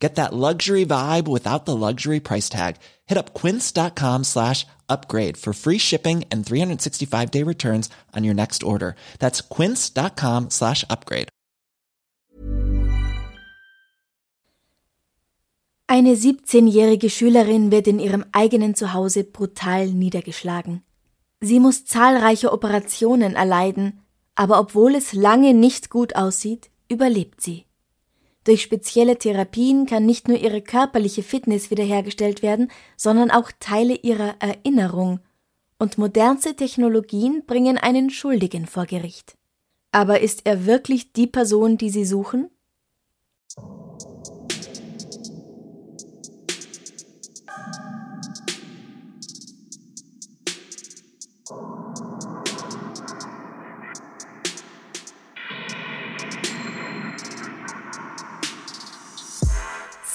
Get that luxury vibe without the luxury price tag. Hit up quince.com slash upgrade for free shipping and 365 day returns on your next order. That's quince.com slash upgrade. Eine 17-jährige Schülerin wird in ihrem eigenen Zuhause brutal niedergeschlagen. Sie muss zahlreiche Operationen erleiden, aber obwohl es lange nicht gut aussieht, überlebt sie. Durch spezielle Therapien kann nicht nur ihre körperliche Fitness wiederhergestellt werden, sondern auch Teile ihrer Erinnerung. Und modernste Technologien bringen einen Schuldigen vor Gericht. Aber ist er wirklich die Person, die Sie suchen?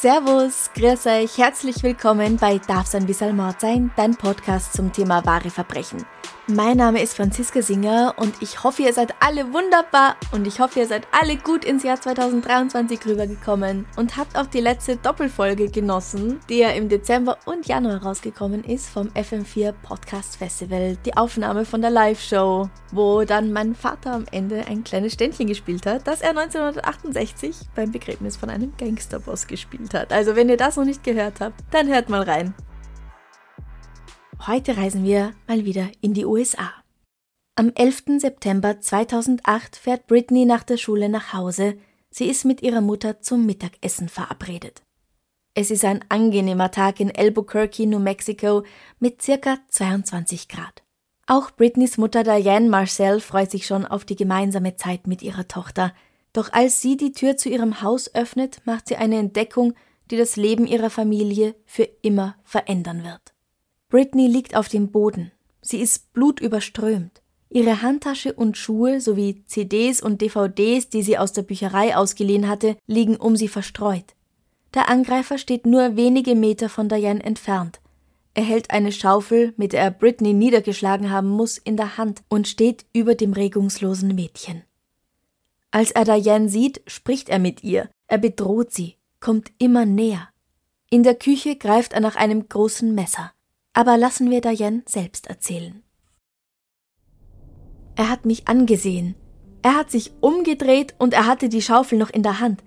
Servus, grüß euch, herzlich willkommen bei Darf's ein bisschen Mord sein, dein Podcast zum Thema wahre Verbrechen. Mein Name ist Franziska Singer und ich hoffe, ihr seid alle wunderbar und ich hoffe, ihr seid alle gut ins Jahr 2023 rübergekommen und habt auch die letzte Doppelfolge genossen, die ja im Dezember und Januar rausgekommen ist vom FM4 Podcast Festival, die Aufnahme von der Live-Show, wo dann mein Vater am Ende ein kleines Ständchen gespielt hat, das er 1968 beim Begräbnis von einem Gangsterboss gespielt hat. Also wenn ihr das noch nicht gehört habt, dann hört mal rein. Heute reisen wir mal wieder in die USA. Am 11. September 2008 fährt Britney nach der Schule nach Hause. Sie ist mit ihrer Mutter zum Mittagessen verabredet. Es ist ein angenehmer Tag in Albuquerque, New Mexico mit circa 22 Grad. Auch Britneys Mutter Diane Marcel freut sich schon auf die gemeinsame Zeit mit ihrer Tochter. Doch als sie die Tür zu ihrem Haus öffnet, macht sie eine Entdeckung, die das Leben ihrer Familie für immer verändern wird. Britney liegt auf dem Boden. Sie ist blutüberströmt. Ihre Handtasche und Schuhe sowie CDs und DVDs, die sie aus der Bücherei ausgeliehen hatte, liegen um sie verstreut. Der Angreifer steht nur wenige Meter von Diane entfernt. Er hält eine Schaufel, mit der er Britney niedergeschlagen haben muss, in der Hand und steht über dem regungslosen Mädchen. Als er Diane sieht, spricht er mit ihr. Er bedroht sie, kommt immer näher. In der Küche greift er nach einem großen Messer. Aber lassen wir Diane selbst erzählen. Er hat mich angesehen. Er hat sich umgedreht und er hatte die Schaufel noch in der Hand.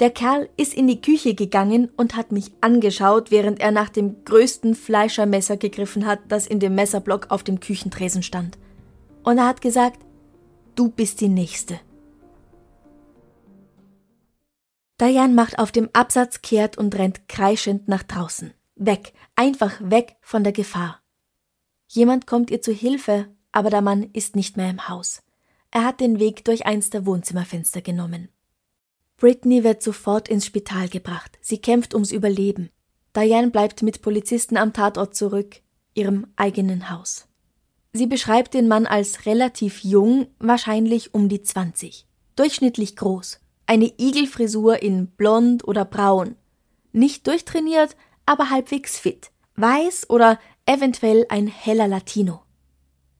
Der Kerl ist in die Küche gegangen und hat mich angeschaut, während er nach dem größten Fleischermesser gegriffen hat, das in dem Messerblock auf dem Küchentresen stand. Und er hat gesagt, du bist die Nächste. Diane macht auf dem Absatz kehrt und rennt kreischend nach draußen. Weg, einfach weg von der Gefahr. Jemand kommt ihr zu Hilfe, aber der Mann ist nicht mehr im Haus. Er hat den Weg durch eins der Wohnzimmerfenster genommen. Britney wird sofort ins Spital gebracht. Sie kämpft ums Überleben. Diane bleibt mit Polizisten am Tatort zurück, ihrem eigenen Haus. Sie beschreibt den Mann als relativ jung, wahrscheinlich um die 20. Durchschnittlich groß. Eine Igelfrisur in blond oder braun. Nicht durchtrainiert, aber halbwegs fit. Weiß oder eventuell ein heller Latino.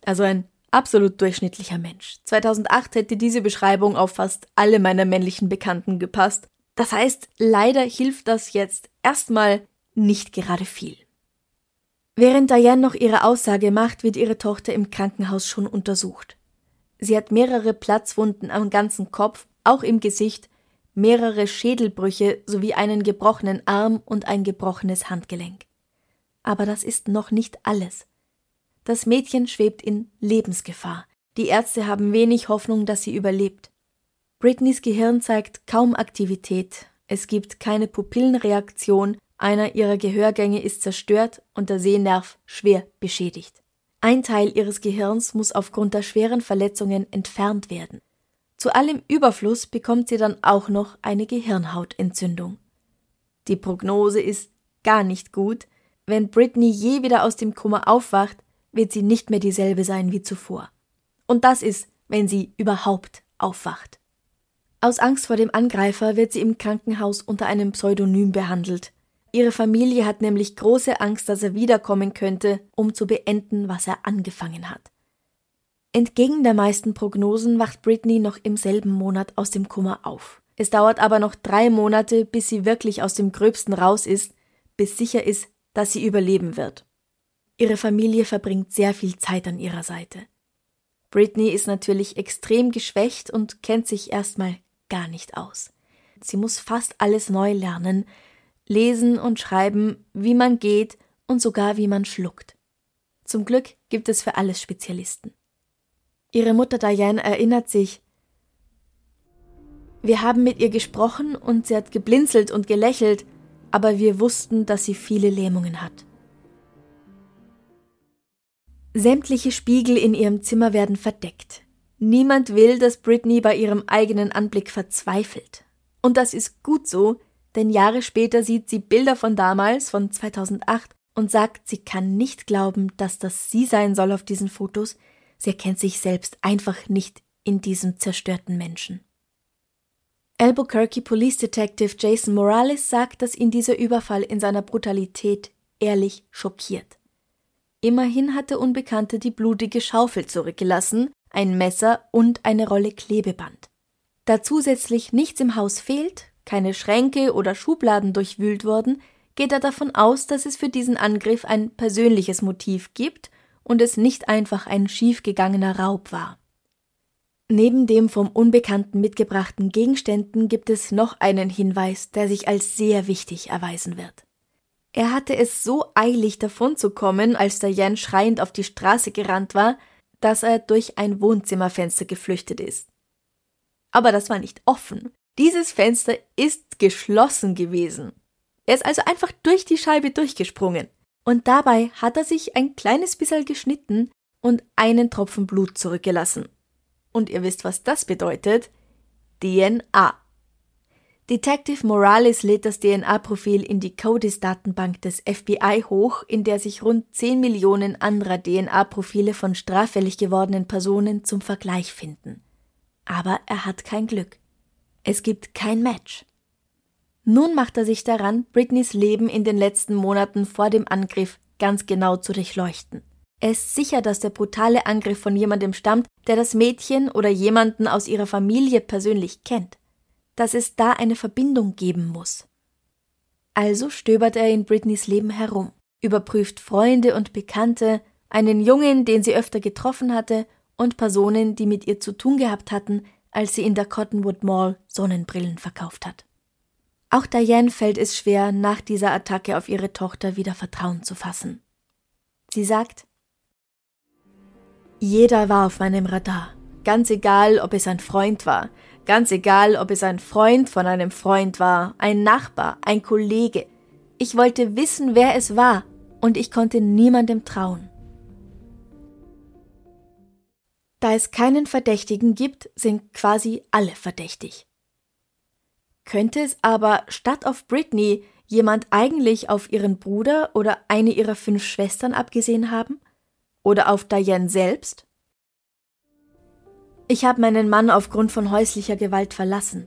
Also ein absolut durchschnittlicher Mensch. 2008 hätte diese Beschreibung auf fast alle meiner männlichen Bekannten gepasst. Das heißt, leider hilft das jetzt erstmal nicht gerade viel. Während Diane noch ihre Aussage macht, wird ihre Tochter im Krankenhaus schon untersucht. Sie hat mehrere Platzwunden am ganzen Kopf, auch im Gesicht mehrere Schädelbrüche sowie einen gebrochenen Arm und ein gebrochenes Handgelenk. Aber das ist noch nicht alles. Das Mädchen schwebt in Lebensgefahr. Die Ärzte haben wenig Hoffnung, dass sie überlebt. Britneys Gehirn zeigt kaum Aktivität, es gibt keine Pupillenreaktion, einer ihrer Gehörgänge ist zerstört und der Sehnerv schwer beschädigt. Ein Teil ihres Gehirns muss aufgrund der schweren Verletzungen entfernt werden. Zu allem Überfluss bekommt sie dann auch noch eine Gehirnhautentzündung. Die Prognose ist gar nicht gut. Wenn Britney je wieder aus dem Kummer aufwacht, wird sie nicht mehr dieselbe sein wie zuvor. Und das ist wenn sie überhaupt aufwacht. Aus Angst vor dem Angreifer wird sie im Krankenhaus unter einem Pseudonym behandelt. Ihre Familie hat nämlich große Angst, dass er wiederkommen könnte, um zu beenden, was er angefangen hat. Entgegen der meisten Prognosen wacht Britney noch im selben Monat aus dem Kummer auf. Es dauert aber noch drei Monate, bis sie wirklich aus dem Gröbsten raus ist, bis sicher ist, dass sie überleben wird. Ihre Familie verbringt sehr viel Zeit an ihrer Seite. Britney ist natürlich extrem geschwächt und kennt sich erstmal gar nicht aus. Sie muss fast alles neu lernen, lesen und schreiben, wie man geht und sogar wie man schluckt. Zum Glück gibt es für alles Spezialisten. Ihre Mutter Diane erinnert sich, wir haben mit ihr gesprochen und sie hat geblinzelt und gelächelt, aber wir wussten, dass sie viele Lähmungen hat. Sämtliche Spiegel in ihrem Zimmer werden verdeckt. Niemand will, dass Britney bei ihrem eigenen Anblick verzweifelt. Und das ist gut so, denn Jahre später sieht sie Bilder von damals, von 2008, und sagt, sie kann nicht glauben, dass das sie sein soll auf diesen Fotos. Sie erkennt sich selbst einfach nicht in diesem zerstörten Menschen. Albuquerque Police Detective Jason Morales sagt, dass ihn dieser Überfall in seiner Brutalität ehrlich schockiert. Immerhin hat der Unbekannte die blutige Schaufel zurückgelassen, ein Messer und eine Rolle Klebeband. Da zusätzlich nichts im Haus fehlt, keine Schränke oder Schubladen durchwühlt wurden, geht er davon aus, dass es für diesen Angriff ein persönliches Motiv gibt und es nicht einfach ein schiefgegangener Raub war. Neben dem vom Unbekannten mitgebrachten Gegenständen gibt es noch einen Hinweis, der sich als sehr wichtig erweisen wird. Er hatte es so eilig davonzukommen, als der Jan schreiend auf die Straße gerannt war, dass er durch ein Wohnzimmerfenster geflüchtet ist. Aber das war nicht offen. Dieses Fenster ist geschlossen gewesen. Er ist also einfach durch die Scheibe durchgesprungen. Und dabei hat er sich ein kleines bisschen geschnitten und einen Tropfen Blut zurückgelassen. Und ihr wisst, was das bedeutet? DNA. Detective Morales lädt das DNA-Profil in die CODIS-Datenbank des FBI hoch, in der sich rund 10 Millionen anderer DNA-Profile von straffällig gewordenen Personen zum Vergleich finden. Aber er hat kein Glück. Es gibt kein Match. Nun macht er sich daran, Britneys Leben in den letzten Monaten vor dem Angriff ganz genau zu durchleuchten. Er ist sicher, dass der brutale Angriff von jemandem stammt, der das Mädchen oder jemanden aus ihrer Familie persönlich kennt dass es da eine Verbindung geben muss. Also stöbert er in Britneys Leben herum, überprüft Freunde und Bekannte, einen Jungen, den sie öfter getroffen hatte, und Personen, die mit ihr zu tun gehabt hatten, als sie in der Cottonwood Mall Sonnenbrillen verkauft hat. Auch Diane fällt es schwer, nach dieser Attacke auf ihre Tochter wieder Vertrauen zu fassen. Sie sagt, jeder war auf meinem Radar, ganz egal, ob es ein Freund war, Ganz egal, ob es ein Freund von einem Freund war, ein Nachbar, ein Kollege. Ich wollte wissen, wer es war, und ich konnte niemandem trauen. Da es keinen Verdächtigen gibt, sind quasi alle verdächtig. Könnte es aber statt auf Britney jemand eigentlich auf ihren Bruder oder eine ihrer fünf Schwestern abgesehen haben? Oder auf Diane selbst? Ich habe meinen Mann aufgrund von häuslicher Gewalt verlassen.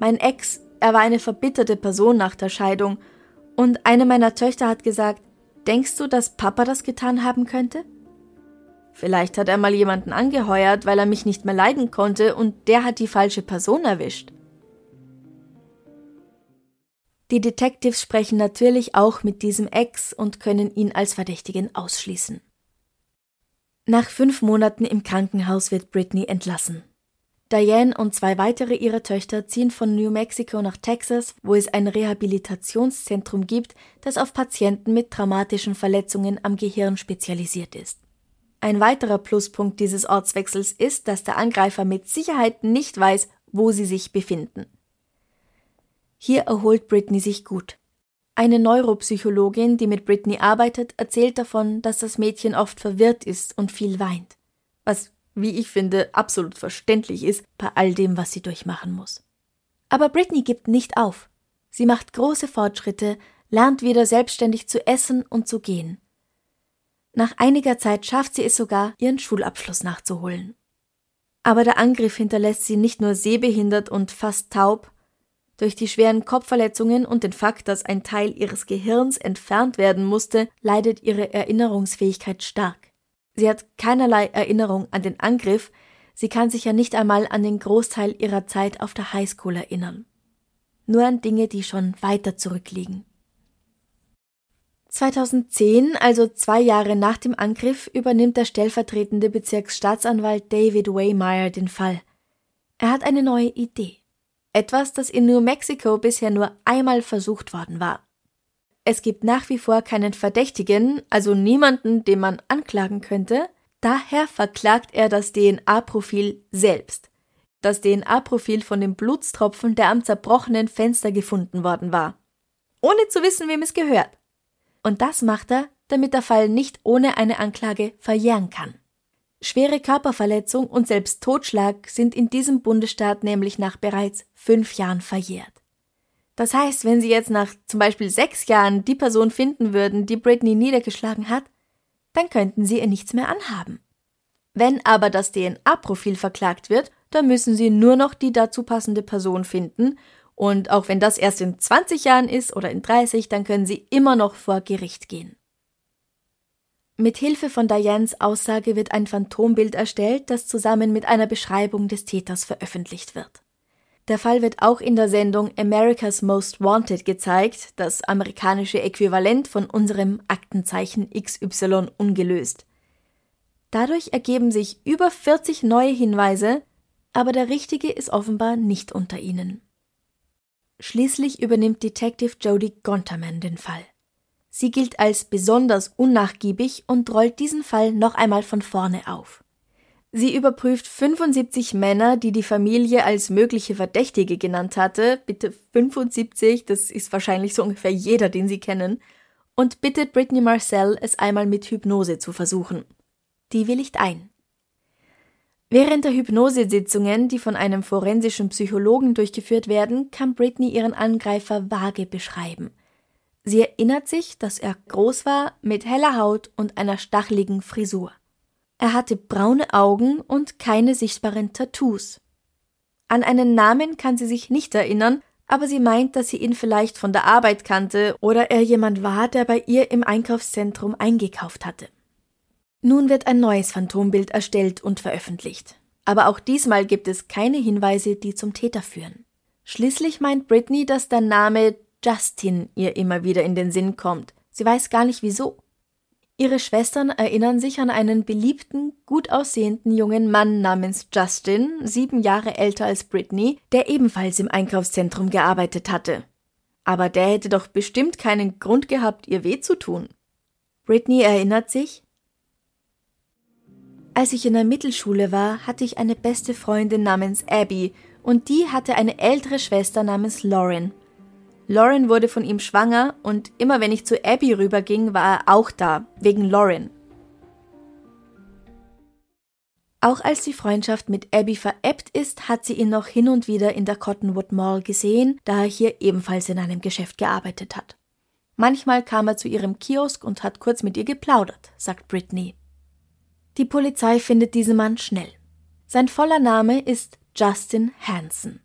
Mein Ex, er war eine verbitterte Person nach der Scheidung, und eine meiner Töchter hat gesagt, denkst du, dass Papa das getan haben könnte? Vielleicht hat er mal jemanden angeheuert, weil er mich nicht mehr leiden konnte, und der hat die falsche Person erwischt. Die Detectives sprechen natürlich auch mit diesem Ex und können ihn als Verdächtigen ausschließen. Nach fünf Monaten im Krankenhaus wird Britney entlassen. Diane und zwei weitere ihrer Töchter ziehen von New Mexico nach Texas, wo es ein Rehabilitationszentrum gibt, das auf Patienten mit traumatischen Verletzungen am Gehirn spezialisiert ist. Ein weiterer Pluspunkt dieses Ortswechsels ist, dass der Angreifer mit Sicherheit nicht weiß, wo sie sich befinden. Hier erholt Britney sich gut. Eine Neuropsychologin, die mit Britney arbeitet, erzählt davon, dass das Mädchen oft verwirrt ist und viel weint. Was, wie ich finde, absolut verständlich ist bei all dem, was sie durchmachen muss. Aber Britney gibt nicht auf. Sie macht große Fortschritte, lernt wieder selbstständig zu essen und zu gehen. Nach einiger Zeit schafft sie es sogar, ihren Schulabschluss nachzuholen. Aber der Angriff hinterlässt sie nicht nur sehbehindert und fast taub, durch die schweren Kopfverletzungen und den Fakt, dass ein Teil ihres Gehirns entfernt werden musste, leidet ihre Erinnerungsfähigkeit stark. Sie hat keinerlei Erinnerung an den Angriff, sie kann sich ja nicht einmal an den Großteil ihrer Zeit auf der Highschool erinnern. Nur an Dinge, die schon weiter zurückliegen. 2010, also zwei Jahre nach dem Angriff, übernimmt der stellvertretende Bezirksstaatsanwalt David Waymeyer den Fall. Er hat eine neue Idee. Etwas, das in New Mexico bisher nur einmal versucht worden war. Es gibt nach wie vor keinen Verdächtigen, also niemanden, den man anklagen könnte, daher verklagt er das DNA-Profil selbst. Das DNA-Profil von dem Blutstropfen, der am zerbrochenen Fenster gefunden worden war. Ohne zu wissen, wem es gehört. Und das macht er, damit der Fall nicht ohne eine Anklage verjähren kann. Schwere Körperverletzung und selbst Totschlag sind in diesem Bundesstaat nämlich nach bereits fünf Jahren verjährt. Das heißt, wenn Sie jetzt nach zum Beispiel sechs Jahren die Person finden würden, die Britney niedergeschlagen hat, dann könnten Sie ihr nichts mehr anhaben. Wenn aber das DNA-Profil verklagt wird, dann müssen Sie nur noch die dazu passende Person finden und auch wenn das erst in 20 Jahren ist oder in 30, dann können sie immer noch vor Gericht gehen. Mit Hilfe von Dianes Aussage wird ein Phantombild erstellt, das zusammen mit einer Beschreibung des Täters veröffentlicht wird. Der Fall wird auch in der Sendung America's Most Wanted gezeigt, das amerikanische Äquivalent von unserem Aktenzeichen XY ungelöst. Dadurch ergeben sich über 40 neue Hinweise, aber der richtige ist offenbar nicht unter ihnen. Schließlich übernimmt Detective Jodie Gonterman den Fall. Sie gilt als besonders unnachgiebig und rollt diesen Fall noch einmal von vorne auf. Sie überprüft 75 Männer, die die Familie als mögliche Verdächtige genannt hatte, bitte 75, das ist wahrscheinlich so ungefähr jeder, den sie kennen, und bittet Britney Marcel, es einmal mit Hypnose zu versuchen. Die willigt ein. Während der Hypnosesitzungen, die von einem forensischen Psychologen durchgeführt werden, kann Britney ihren Angreifer vage beschreiben. Sie erinnert sich, dass er groß war, mit heller Haut und einer stacheligen Frisur. Er hatte braune Augen und keine sichtbaren Tattoos. An einen Namen kann sie sich nicht erinnern, aber sie meint, dass sie ihn vielleicht von der Arbeit kannte oder er jemand war, der bei ihr im Einkaufszentrum eingekauft hatte. Nun wird ein neues Phantombild erstellt und veröffentlicht. Aber auch diesmal gibt es keine Hinweise, die zum Täter führen. Schließlich meint Britney, dass der Name Justin ihr immer wieder in den Sinn kommt. Sie weiß gar nicht wieso. Ihre Schwestern erinnern sich an einen beliebten, gut aussehenden jungen Mann namens Justin, sieben Jahre älter als Britney, der ebenfalls im Einkaufszentrum gearbeitet hatte. Aber der hätte doch bestimmt keinen Grund gehabt, ihr weh zu tun. Britney erinnert sich, als ich in der Mittelschule war, hatte ich eine beste Freundin namens Abby und die hatte eine ältere Schwester namens Lauren. Lauren wurde von ihm schwanger und immer wenn ich zu Abby rüberging, war er auch da, wegen Lauren. Auch als die Freundschaft mit Abby verebbt ist, hat sie ihn noch hin und wieder in der Cottonwood Mall gesehen, da er hier ebenfalls in einem Geschäft gearbeitet hat. Manchmal kam er zu ihrem Kiosk und hat kurz mit ihr geplaudert, sagt Brittany. Die Polizei findet diesen Mann schnell. Sein voller Name ist Justin Hansen.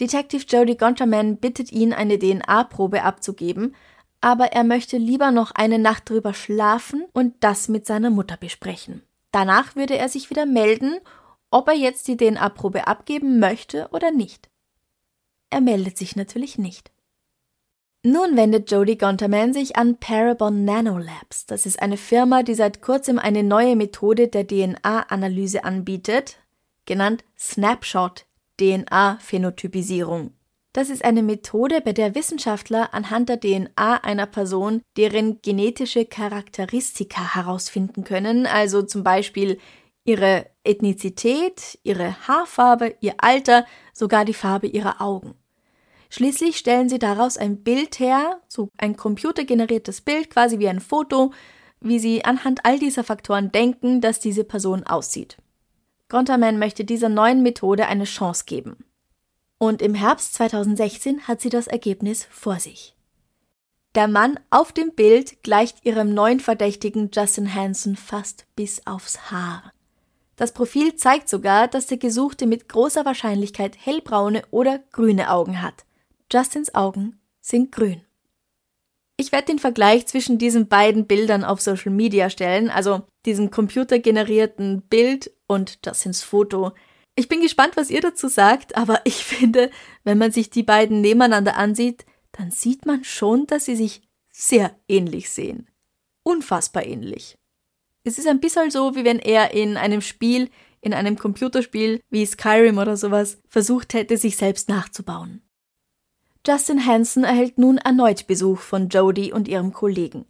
Detective Jody Gonterman bittet ihn, eine DNA-Probe abzugeben, aber er möchte lieber noch eine Nacht drüber schlafen und das mit seiner Mutter besprechen. Danach würde er sich wieder melden, ob er jetzt die DNA-Probe abgeben möchte oder nicht. Er meldet sich natürlich nicht. Nun wendet Jodie Gonterman sich an Parabon Nanolabs. Das ist eine Firma, die seit kurzem eine neue Methode der DNA-Analyse anbietet, genannt Snapshot DNA-Phänotypisierung. Das ist eine Methode, bei der Wissenschaftler anhand der DNA einer Person deren genetische Charakteristika herausfinden können, also zum Beispiel ihre Ethnizität, ihre Haarfarbe, ihr Alter, sogar die Farbe ihrer Augen. Schließlich stellen sie daraus ein Bild her, so ein computergeneriertes Bild, quasi wie ein Foto, wie sie anhand all dieser Faktoren denken, dass diese Person aussieht. Gronterman möchte dieser neuen Methode eine Chance geben. Und im Herbst 2016 hat sie das Ergebnis vor sich. Der Mann auf dem Bild gleicht ihrem neuen Verdächtigen Justin Hanson fast bis aufs Haar. Das Profil zeigt sogar, dass der Gesuchte mit großer Wahrscheinlichkeit hellbraune oder grüne Augen hat. Justins Augen sind grün. Ich werde den Vergleich zwischen diesen beiden Bildern auf Social Media stellen, also diesem computergenerierten Bild und Justins Foto. Ich bin gespannt, was ihr dazu sagt, aber ich finde, wenn man sich die beiden nebeneinander ansieht, dann sieht man schon, dass sie sich sehr ähnlich sehen. Unfassbar ähnlich. Es ist ein bisschen so, wie wenn er in einem Spiel, in einem Computerspiel wie Skyrim oder sowas, versucht hätte, sich selbst nachzubauen. Justin Hansen erhält nun erneut Besuch von Jodie und ihrem Kollegen.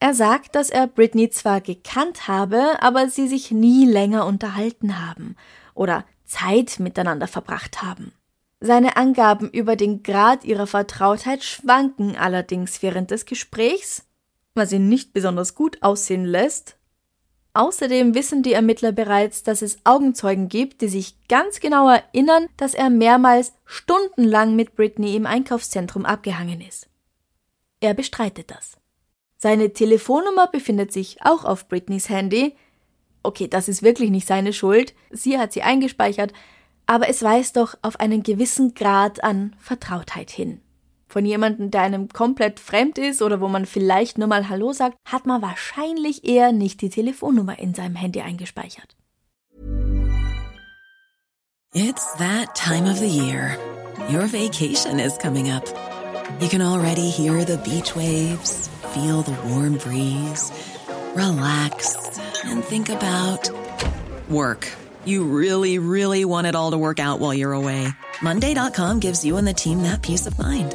Er sagt, dass er Britney zwar gekannt habe, aber sie sich nie länger unterhalten haben oder Zeit miteinander verbracht haben. Seine Angaben über den Grad ihrer Vertrautheit schwanken allerdings während des Gesprächs, was ihn nicht besonders gut aussehen lässt. Außerdem wissen die Ermittler bereits, dass es Augenzeugen gibt, die sich ganz genau erinnern, dass er mehrmals stundenlang mit Britney im Einkaufszentrum abgehangen ist. Er bestreitet das. Seine Telefonnummer befindet sich auch auf Britneys Handy. Okay, das ist wirklich nicht seine Schuld. Sie hat sie eingespeichert, aber es weist doch auf einen gewissen Grad an Vertrautheit hin. Von jemandem, der einem komplett fremd ist oder wo man vielleicht nur mal Hallo sagt, hat man wahrscheinlich eher nicht die Telefonnummer in seinem Handy eingespeichert. It's that time of the year. Your vacation is coming up. You can already hear the beach waves feel the warm breeze, relax, and think about work. You really, really want it all to work out while you're away. Monday.com gives you and the team that peace of mind.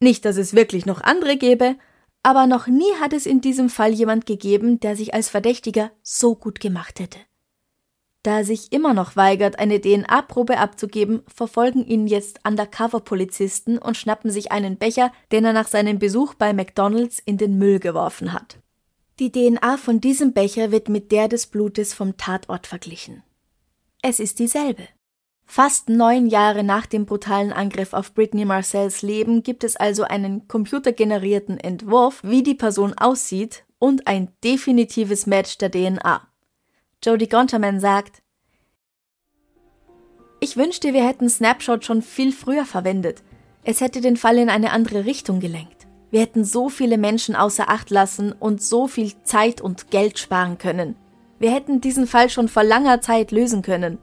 Nicht, dass es wirklich noch andere gäbe, aber noch nie hat es in diesem Fall jemand gegeben, der sich als Verdächtiger so gut gemacht hätte. Da er sich immer noch weigert, eine DNA-Probe abzugeben, verfolgen ihn jetzt Undercover-Polizisten und schnappen sich einen Becher, den er nach seinem Besuch bei McDonalds in den Müll geworfen hat. Die DNA von diesem Becher wird mit der des Blutes vom Tatort verglichen. Es ist dieselbe. Fast neun Jahre nach dem brutalen Angriff auf Britney Marcells Leben gibt es also einen computergenerierten Entwurf, wie die Person aussieht und ein definitives Match der DNA. Jodie Gonterman sagt, ich wünschte, wir hätten Snapshot schon viel früher verwendet. Es hätte den Fall in eine andere Richtung gelenkt. Wir hätten so viele Menschen außer Acht lassen und so viel Zeit und Geld sparen können. Wir hätten diesen Fall schon vor langer Zeit lösen können.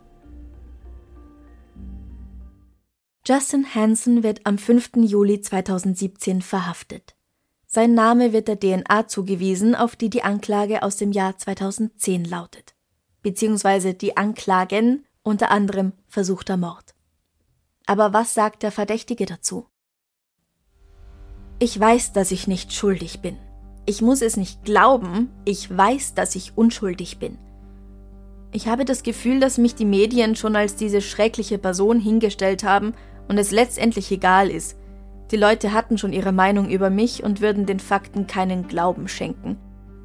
Justin Hansen wird am 5. Juli 2017 verhaftet. Sein Name wird der DNA zugewiesen, auf die die Anklage aus dem Jahr 2010 lautet. Beziehungsweise die Anklagen, unter anderem versuchter Mord. Aber was sagt der Verdächtige dazu? Ich weiß, dass ich nicht schuldig bin. Ich muss es nicht glauben, ich weiß, dass ich unschuldig bin. Ich habe das Gefühl, dass mich die Medien schon als diese schreckliche Person hingestellt haben und es letztendlich egal ist. Die Leute hatten schon ihre Meinung über mich und würden den Fakten keinen Glauben schenken.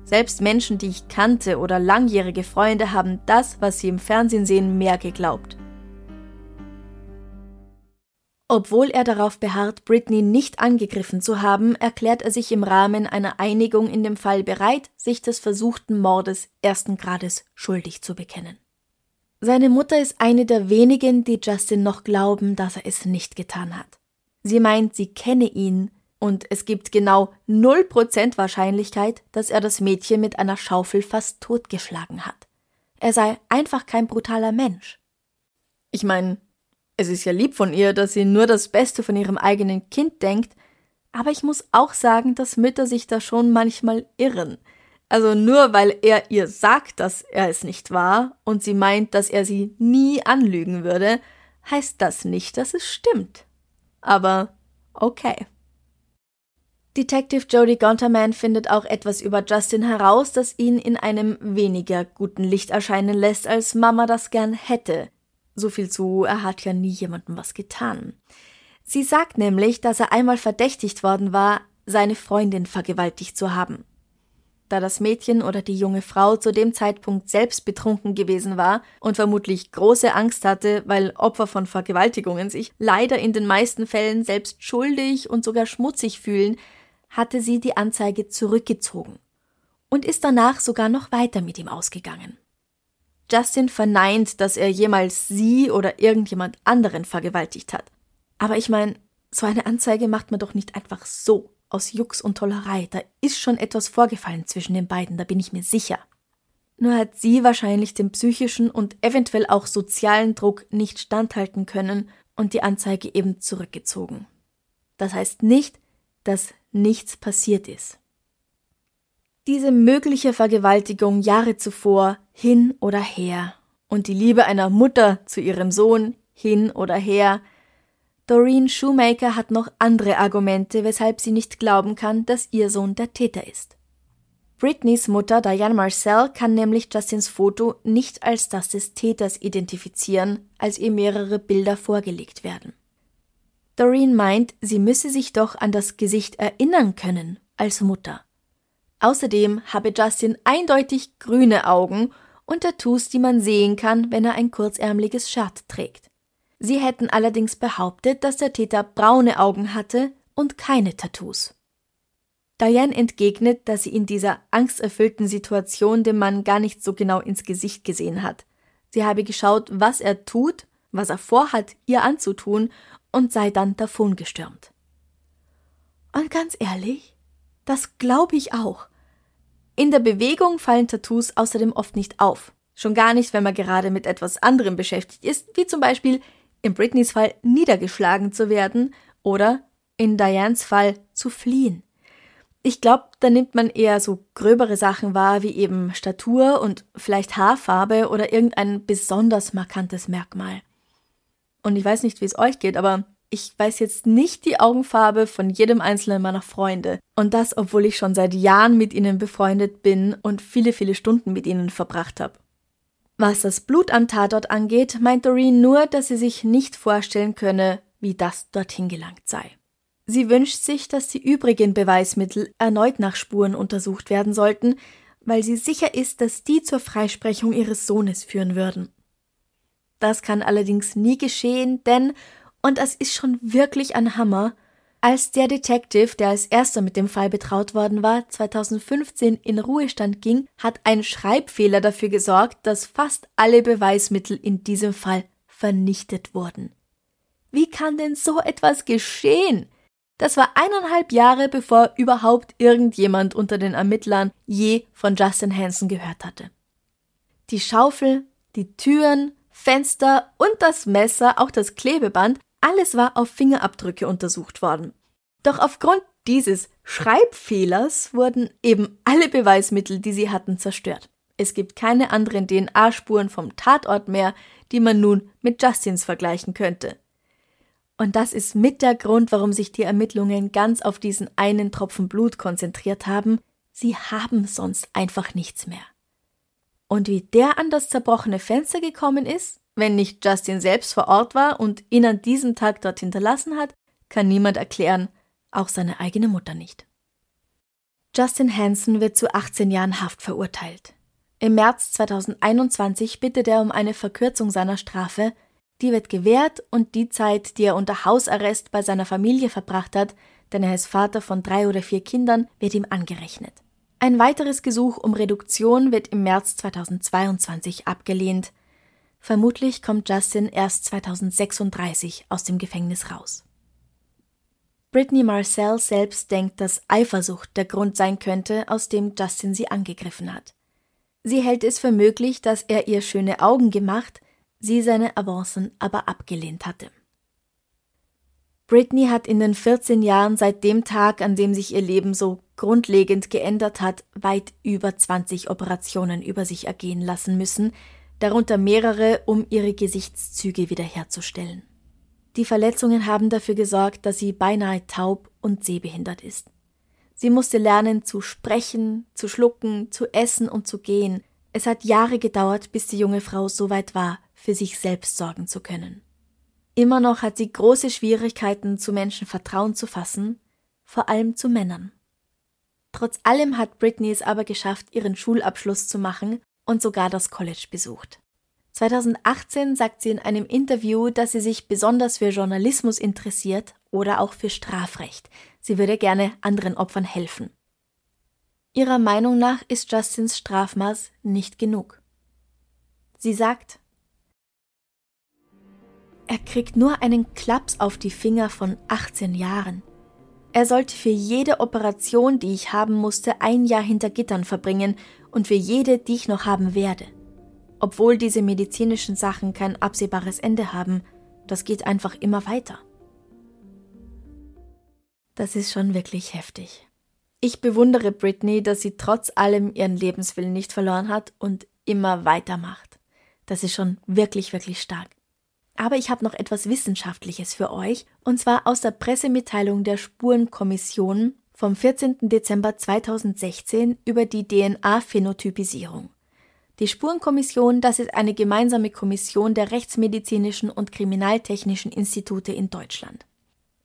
Selbst Menschen, die ich kannte oder langjährige Freunde haben das, was sie im Fernsehen sehen, mehr geglaubt. Obwohl er darauf beharrt, Britney nicht angegriffen zu haben, erklärt er sich im Rahmen einer Einigung in dem Fall bereit, sich des versuchten Mordes ersten Grades schuldig zu bekennen. Seine Mutter ist eine der wenigen, die Justin noch glauben, dass er es nicht getan hat. Sie meint, sie kenne ihn und es gibt genau 0% Wahrscheinlichkeit, dass er das Mädchen mit einer Schaufel fast totgeschlagen hat. Er sei einfach kein brutaler Mensch. Ich meine, es ist ja lieb von ihr, dass sie nur das Beste von ihrem eigenen Kind denkt, aber ich muss auch sagen, dass Mütter sich da schon manchmal irren. Also nur weil er ihr sagt, dass er es nicht war und sie meint, dass er sie nie anlügen würde, heißt das nicht, dass es stimmt. Aber okay. Detective Jodie Gonterman findet auch etwas über Justin heraus, das ihn in einem weniger guten Licht erscheinen lässt, als Mama das gern hätte. So viel zu, er hat ja nie jemandem was getan. Sie sagt nämlich, dass er einmal verdächtigt worden war, seine Freundin vergewaltigt zu haben. Da das Mädchen oder die junge Frau zu dem Zeitpunkt selbst betrunken gewesen war und vermutlich große Angst hatte, weil Opfer von Vergewaltigungen sich leider in den meisten Fällen selbst schuldig und sogar schmutzig fühlen, hatte sie die Anzeige zurückgezogen und ist danach sogar noch weiter mit ihm ausgegangen. Justin verneint, dass er jemals sie oder irgendjemand anderen vergewaltigt hat. Aber ich meine, so eine Anzeige macht man doch nicht einfach so, aus Jux und Tollerei. Da ist schon etwas vorgefallen zwischen den beiden, da bin ich mir sicher. Nur hat sie wahrscheinlich dem psychischen und eventuell auch sozialen Druck nicht standhalten können und die Anzeige eben zurückgezogen. Das heißt nicht, dass nichts passiert ist. Diese mögliche Vergewaltigung Jahre zuvor hin oder her und die Liebe einer Mutter zu ihrem Sohn hin oder her. Doreen Shoemaker hat noch andere Argumente, weshalb sie nicht glauben kann, dass ihr Sohn der Täter ist. Britneys Mutter Diane Marcel kann nämlich Justins Foto nicht als das des Täters identifizieren, als ihr mehrere Bilder vorgelegt werden. Doreen meint, sie müsse sich doch an das Gesicht erinnern können als Mutter. Außerdem habe Justin eindeutig grüne Augen und Tattoos, die man sehen kann, wenn er ein kurzärmeliges Shirt trägt. Sie hätten allerdings behauptet, dass der Täter braune Augen hatte und keine Tattoos. Diane entgegnet, dass sie in dieser angsterfüllten Situation dem Mann gar nicht so genau ins Gesicht gesehen hat. Sie habe geschaut, was er tut, was er vorhat, ihr anzutun und sei dann davongestürmt. Und ganz ehrlich, das glaube ich auch. In der Bewegung fallen Tattoos außerdem oft nicht auf. Schon gar nicht, wenn man gerade mit etwas anderem beschäftigt ist, wie zum Beispiel in Britneys Fall niedergeschlagen zu werden oder in Dianes Fall zu fliehen. Ich glaube, da nimmt man eher so gröbere Sachen wahr, wie eben Statur und vielleicht Haarfarbe oder irgendein besonders markantes Merkmal. Und ich weiß nicht, wie es euch geht, aber ich weiß jetzt nicht die Augenfarbe von jedem einzelnen meiner Freunde. Und das, obwohl ich schon seit Jahren mit ihnen befreundet bin und viele, viele Stunden mit ihnen verbracht habe. Was das Blut am Tatort angeht, meint Doreen nur, dass sie sich nicht vorstellen könne, wie das dorthin gelangt sei. Sie wünscht sich, dass die übrigen Beweismittel erneut nach Spuren untersucht werden sollten, weil sie sicher ist, dass die zur Freisprechung ihres Sohnes führen würden. Das kann allerdings nie geschehen, denn, und das ist schon wirklich ein Hammer, als der Detective, der als erster mit dem Fall betraut worden war, 2015 in Ruhestand ging, hat ein Schreibfehler dafür gesorgt, dass fast alle Beweismittel in diesem Fall vernichtet wurden. Wie kann denn so etwas geschehen? Das war eineinhalb Jahre, bevor überhaupt irgendjemand unter den Ermittlern je von Justin Hansen gehört hatte. Die Schaufel, die Türen, Fenster und das Messer, auch das Klebeband, alles war auf Fingerabdrücke untersucht worden. Doch aufgrund dieses Schreibfehlers wurden eben alle Beweismittel, die sie hatten, zerstört. Es gibt keine anderen DNA-Spuren vom Tatort mehr, die man nun mit Justins vergleichen könnte. Und das ist mit der Grund, warum sich die Ermittlungen ganz auf diesen einen Tropfen Blut konzentriert haben. Sie haben sonst einfach nichts mehr. Und wie der an das zerbrochene Fenster gekommen ist, wenn nicht Justin selbst vor Ort war und ihn an diesem Tag dort hinterlassen hat, kann niemand erklären, auch seine eigene Mutter nicht. Justin Hansen wird zu 18 Jahren Haft verurteilt. Im März 2021 bittet er um eine Verkürzung seiner Strafe, die wird gewährt und die Zeit, die er unter Hausarrest bei seiner Familie verbracht hat, denn er ist Vater von drei oder vier Kindern, wird ihm angerechnet. Ein weiteres Gesuch um Reduktion wird im März 2022 abgelehnt. Vermutlich kommt Justin erst 2036 aus dem Gefängnis raus. Brittany Marcel selbst denkt, dass Eifersucht der Grund sein könnte, aus dem Justin sie angegriffen hat. Sie hält es für möglich, dass er ihr schöne Augen gemacht, sie seine Avancen aber abgelehnt hatte. Britney hat in den 14 Jahren seit dem Tag, an dem sich ihr Leben so grundlegend geändert hat, weit über 20 Operationen über sich ergehen lassen müssen, darunter mehrere, um ihre Gesichtszüge wiederherzustellen. Die Verletzungen haben dafür gesorgt, dass sie beinahe taub und sehbehindert ist. Sie musste lernen zu sprechen, zu schlucken, zu essen und zu gehen. Es hat Jahre gedauert, bis die junge Frau so weit war, für sich selbst sorgen zu können. Immer noch hat sie große Schwierigkeiten, zu Menschen Vertrauen zu fassen, vor allem zu Männern. Trotz allem hat Britney es aber geschafft, ihren Schulabschluss zu machen und sogar das College besucht. 2018 sagt sie in einem Interview, dass sie sich besonders für Journalismus interessiert oder auch für Strafrecht. Sie würde gerne anderen Opfern helfen. Ihrer Meinung nach ist Justins Strafmaß nicht genug. Sie sagt, er kriegt nur einen Klaps auf die Finger von 18 Jahren. Er sollte für jede Operation, die ich haben musste, ein Jahr hinter Gittern verbringen und für jede, die ich noch haben werde. Obwohl diese medizinischen Sachen kein absehbares Ende haben, das geht einfach immer weiter. Das ist schon wirklich heftig. Ich bewundere Britney, dass sie trotz allem ihren Lebenswillen nicht verloren hat und immer weitermacht. Das ist schon wirklich, wirklich stark. Aber ich habe noch etwas Wissenschaftliches für euch, und zwar aus der Pressemitteilung der Spurenkommission vom 14. Dezember 2016 über die DNA-Phänotypisierung. Die Spurenkommission, das ist eine gemeinsame Kommission der rechtsmedizinischen und kriminaltechnischen Institute in Deutschland.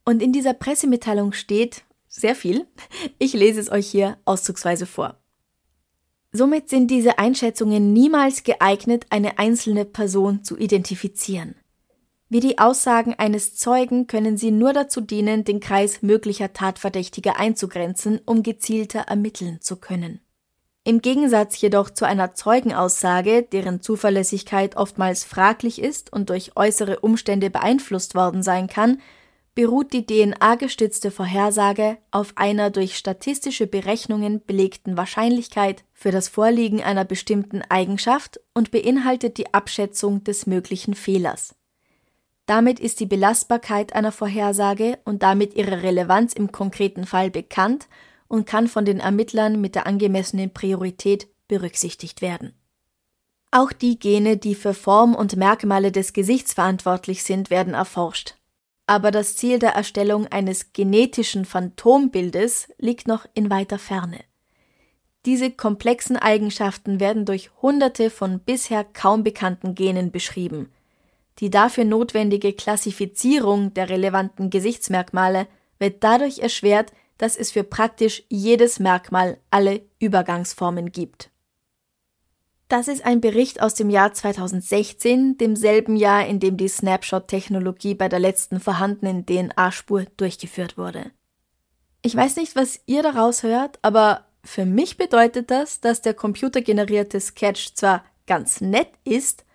Und in dieser Pressemitteilung steht sehr viel. Ich lese es euch hier auszugsweise vor. Somit sind diese Einschätzungen niemals geeignet, eine einzelne Person zu identifizieren. Wie die Aussagen eines Zeugen können sie nur dazu dienen, den Kreis möglicher Tatverdächtiger einzugrenzen, um gezielter ermitteln zu können. Im Gegensatz jedoch zu einer Zeugenaussage, deren Zuverlässigkeit oftmals fraglich ist und durch äußere Umstände beeinflusst worden sein kann, beruht die DNA-gestützte Vorhersage auf einer durch statistische Berechnungen belegten Wahrscheinlichkeit für das Vorliegen einer bestimmten Eigenschaft und beinhaltet die Abschätzung des möglichen Fehlers. Damit ist die Belastbarkeit einer Vorhersage und damit ihre Relevanz im konkreten Fall bekannt und kann von den Ermittlern mit der angemessenen Priorität berücksichtigt werden. Auch die Gene, die für Form und Merkmale des Gesichts verantwortlich sind, werden erforscht. Aber das Ziel der Erstellung eines genetischen Phantombildes liegt noch in weiter Ferne. Diese komplexen Eigenschaften werden durch Hunderte von bisher kaum bekannten Genen beschrieben, die dafür notwendige Klassifizierung der relevanten Gesichtsmerkmale wird dadurch erschwert, dass es für praktisch jedes Merkmal alle Übergangsformen gibt. Das ist ein Bericht aus dem Jahr 2016, demselben Jahr, in dem die Snapshot-Technologie bei der letzten vorhandenen DNA-Spur durchgeführt wurde. Ich weiß nicht, was ihr daraus hört, aber für mich bedeutet das, dass der computergenerierte Sketch zwar ganz nett ist,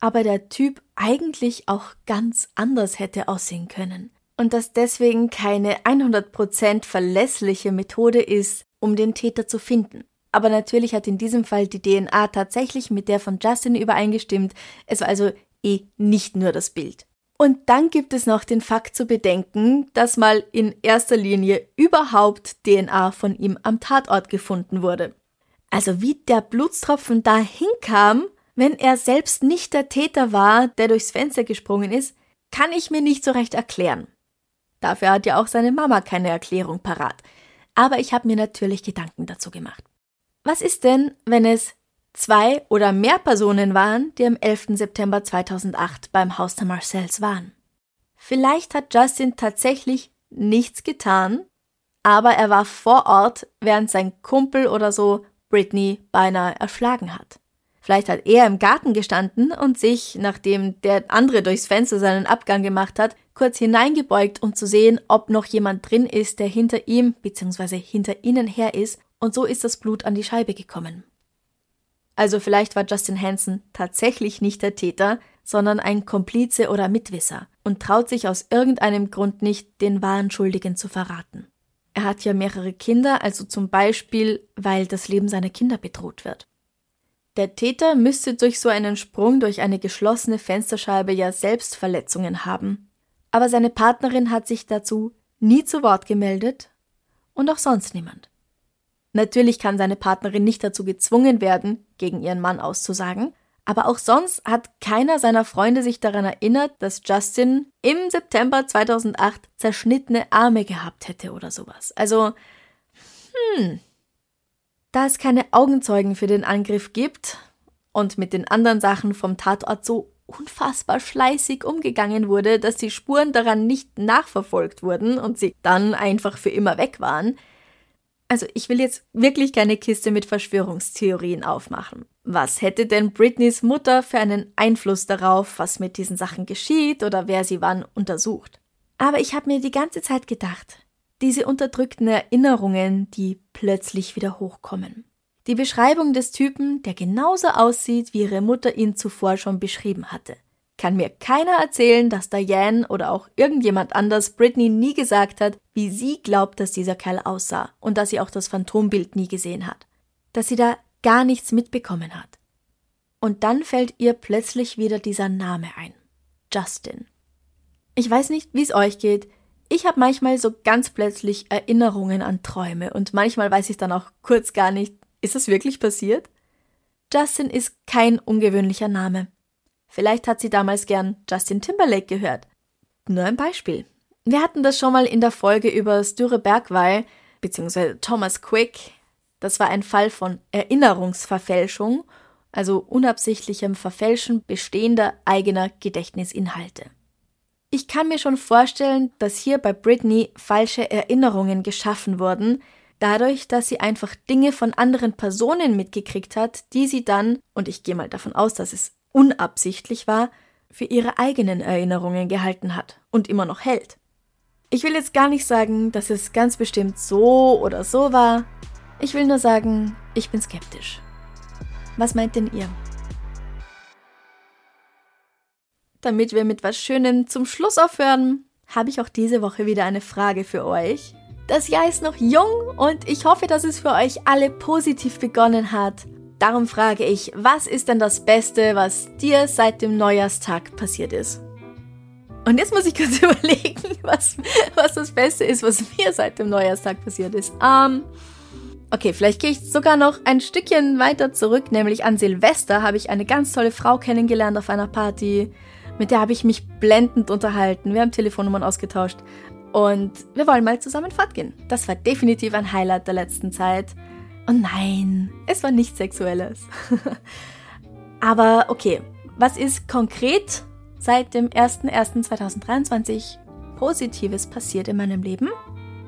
aber der Typ eigentlich auch ganz anders hätte aussehen können. Und dass deswegen keine 100% verlässliche Methode ist, um den Täter zu finden. Aber natürlich hat in diesem Fall die DNA tatsächlich mit der von Justin übereingestimmt. Es war also eh nicht nur das Bild. Und dann gibt es noch den Fakt zu bedenken, dass mal in erster Linie überhaupt DNA von ihm am Tatort gefunden wurde. Also wie der Blutstropfen da hinkam, wenn er selbst nicht der Täter war, der durchs Fenster gesprungen ist, kann ich mir nicht so recht erklären. Dafür hat ja auch seine Mama keine Erklärung parat. Aber ich habe mir natürlich Gedanken dazu gemacht. Was ist denn, wenn es zwei oder mehr Personen waren, die am 11. September 2008 beim Haus der Marcells waren? Vielleicht hat Justin tatsächlich nichts getan, aber er war vor Ort, während sein Kumpel oder so Britney beinahe erschlagen hat. Vielleicht hat er im Garten gestanden und sich, nachdem der andere durchs Fenster seinen Abgang gemacht hat, kurz hineingebeugt, um zu sehen, ob noch jemand drin ist, der hinter ihm bzw. hinter ihnen her ist, und so ist das Blut an die Scheibe gekommen. Also vielleicht war Justin Hansen tatsächlich nicht der Täter, sondern ein Komplize oder Mitwisser und traut sich aus irgendeinem Grund nicht, den wahren Schuldigen zu verraten. Er hat ja mehrere Kinder, also zum Beispiel, weil das Leben seiner Kinder bedroht wird. Der Täter müsste durch so einen Sprung durch eine geschlossene Fensterscheibe ja selbst Verletzungen haben. aber seine Partnerin hat sich dazu nie zu Wort gemeldet und auch sonst niemand. Natürlich kann seine Partnerin nicht dazu gezwungen werden, gegen ihren Mann auszusagen, aber auch sonst hat keiner seiner Freunde sich daran erinnert, dass Justin im September 2008 zerschnittene Arme gehabt hätte oder sowas. Also, hm. Da es keine Augenzeugen für den Angriff gibt und mit den anderen Sachen vom Tatort so unfassbar schleißig umgegangen wurde, dass die Spuren daran nicht nachverfolgt wurden und sie dann einfach für immer weg waren. Also ich will jetzt wirklich keine Kiste mit Verschwörungstheorien aufmachen. Was hätte denn Britneys Mutter für einen Einfluss darauf, was mit diesen Sachen geschieht oder wer sie wann untersucht? Aber ich habe mir die ganze Zeit gedacht, diese unterdrückten Erinnerungen, die plötzlich wieder hochkommen. Die Beschreibung des Typen, der genauso aussieht, wie ihre Mutter ihn zuvor schon beschrieben hatte. Kann mir keiner erzählen, dass Diane oder auch irgendjemand anders Britney nie gesagt hat, wie sie glaubt, dass dieser Kerl aussah und dass sie auch das Phantombild nie gesehen hat. Dass sie da gar nichts mitbekommen hat. Und dann fällt ihr plötzlich wieder dieser Name ein. Justin. Ich weiß nicht, wie es euch geht. Ich habe manchmal so ganz plötzlich Erinnerungen an Träume und manchmal weiß ich dann auch kurz gar nicht, ist das wirklich passiert? Justin ist kein ungewöhnlicher Name. Vielleicht hat sie damals gern Justin Timberlake gehört. Nur ein Beispiel. Wir hatten das schon mal in der Folge über Styre Bergweil bzw. Thomas Quick. Das war ein Fall von Erinnerungsverfälschung, also unabsichtlichem Verfälschen bestehender eigener Gedächtnisinhalte. Ich kann mir schon vorstellen, dass hier bei Britney falsche Erinnerungen geschaffen wurden, dadurch, dass sie einfach Dinge von anderen Personen mitgekriegt hat, die sie dann, und ich gehe mal davon aus, dass es unabsichtlich war, für ihre eigenen Erinnerungen gehalten hat und immer noch hält. Ich will jetzt gar nicht sagen, dass es ganz bestimmt so oder so war. Ich will nur sagen, ich bin skeptisch. Was meint denn ihr? Damit wir mit was Schönem zum Schluss aufhören, habe ich auch diese Woche wieder eine Frage für euch. Das Jahr ist noch jung und ich hoffe, dass es für euch alle positiv begonnen hat. Darum frage ich, was ist denn das Beste, was dir seit dem Neujahrstag passiert ist? Und jetzt muss ich kurz überlegen, was, was das Beste ist, was mir seit dem Neujahrstag passiert ist. Ähm, okay, vielleicht gehe ich sogar noch ein Stückchen weiter zurück, nämlich an Silvester habe ich eine ganz tolle Frau kennengelernt auf einer Party. Mit der habe ich mich blendend unterhalten. Wir haben Telefonnummern ausgetauscht. Und wir wollen mal zusammen fortgehen. Das war definitiv ein Highlight der letzten Zeit. Und nein, es war nichts Sexuelles. Aber okay, was ist konkret seit dem 01.01.2023 Positives passiert in meinem Leben?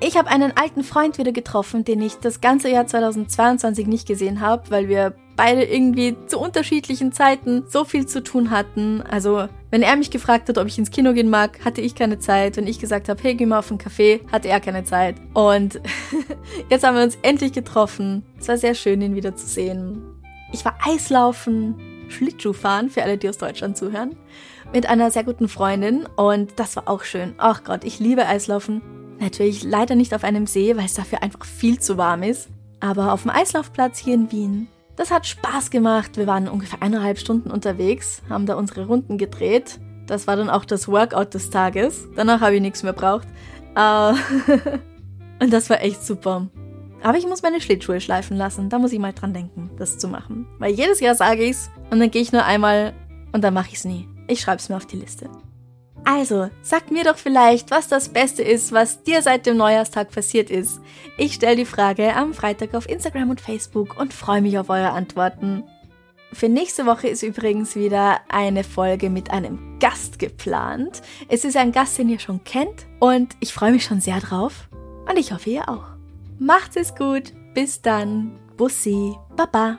Ich habe einen alten Freund wieder getroffen, den ich das ganze Jahr 2022 nicht gesehen habe, weil wir beide irgendwie zu unterschiedlichen Zeiten so viel zu tun hatten. Also, wenn er mich gefragt hat, ob ich ins Kino gehen mag, hatte ich keine Zeit. Wenn ich gesagt habe, hey, geh mal auf einen Café, hatte er keine Zeit. Und jetzt haben wir uns endlich getroffen. Es war sehr schön, ihn wieder zu sehen. Ich war Eislaufen, Schlittschuh fahren, für alle, die aus Deutschland zuhören, mit einer sehr guten Freundin. Und das war auch schön. Ach Gott, ich liebe Eislaufen. Natürlich leider nicht auf einem See, weil es dafür einfach viel zu warm ist. Aber auf dem Eislaufplatz hier in Wien das hat Spaß gemacht. Wir waren ungefähr eineinhalb Stunden unterwegs, haben da unsere Runden gedreht. Das war dann auch das Workout des Tages. Danach habe ich nichts mehr braucht. Uh, und das war echt super. Aber ich muss meine Schlittschuhe schleifen lassen. Da muss ich mal dran denken, das zu machen. Weil jedes Jahr sage ich's und dann gehe ich nur einmal und dann mache ich's nie. Ich schreibe es mir auf die Liste. Also, sag mir doch vielleicht, was das Beste ist, was dir seit dem Neujahrstag passiert ist. Ich stelle die Frage am Freitag auf Instagram und Facebook und freue mich auf eure Antworten. Für nächste Woche ist übrigens wieder eine Folge mit einem Gast geplant. Es ist ein Gast, den ihr schon kennt und ich freue mich schon sehr drauf. Und ich hoffe, ihr auch. Macht's es gut. Bis dann. Bussi. Baba.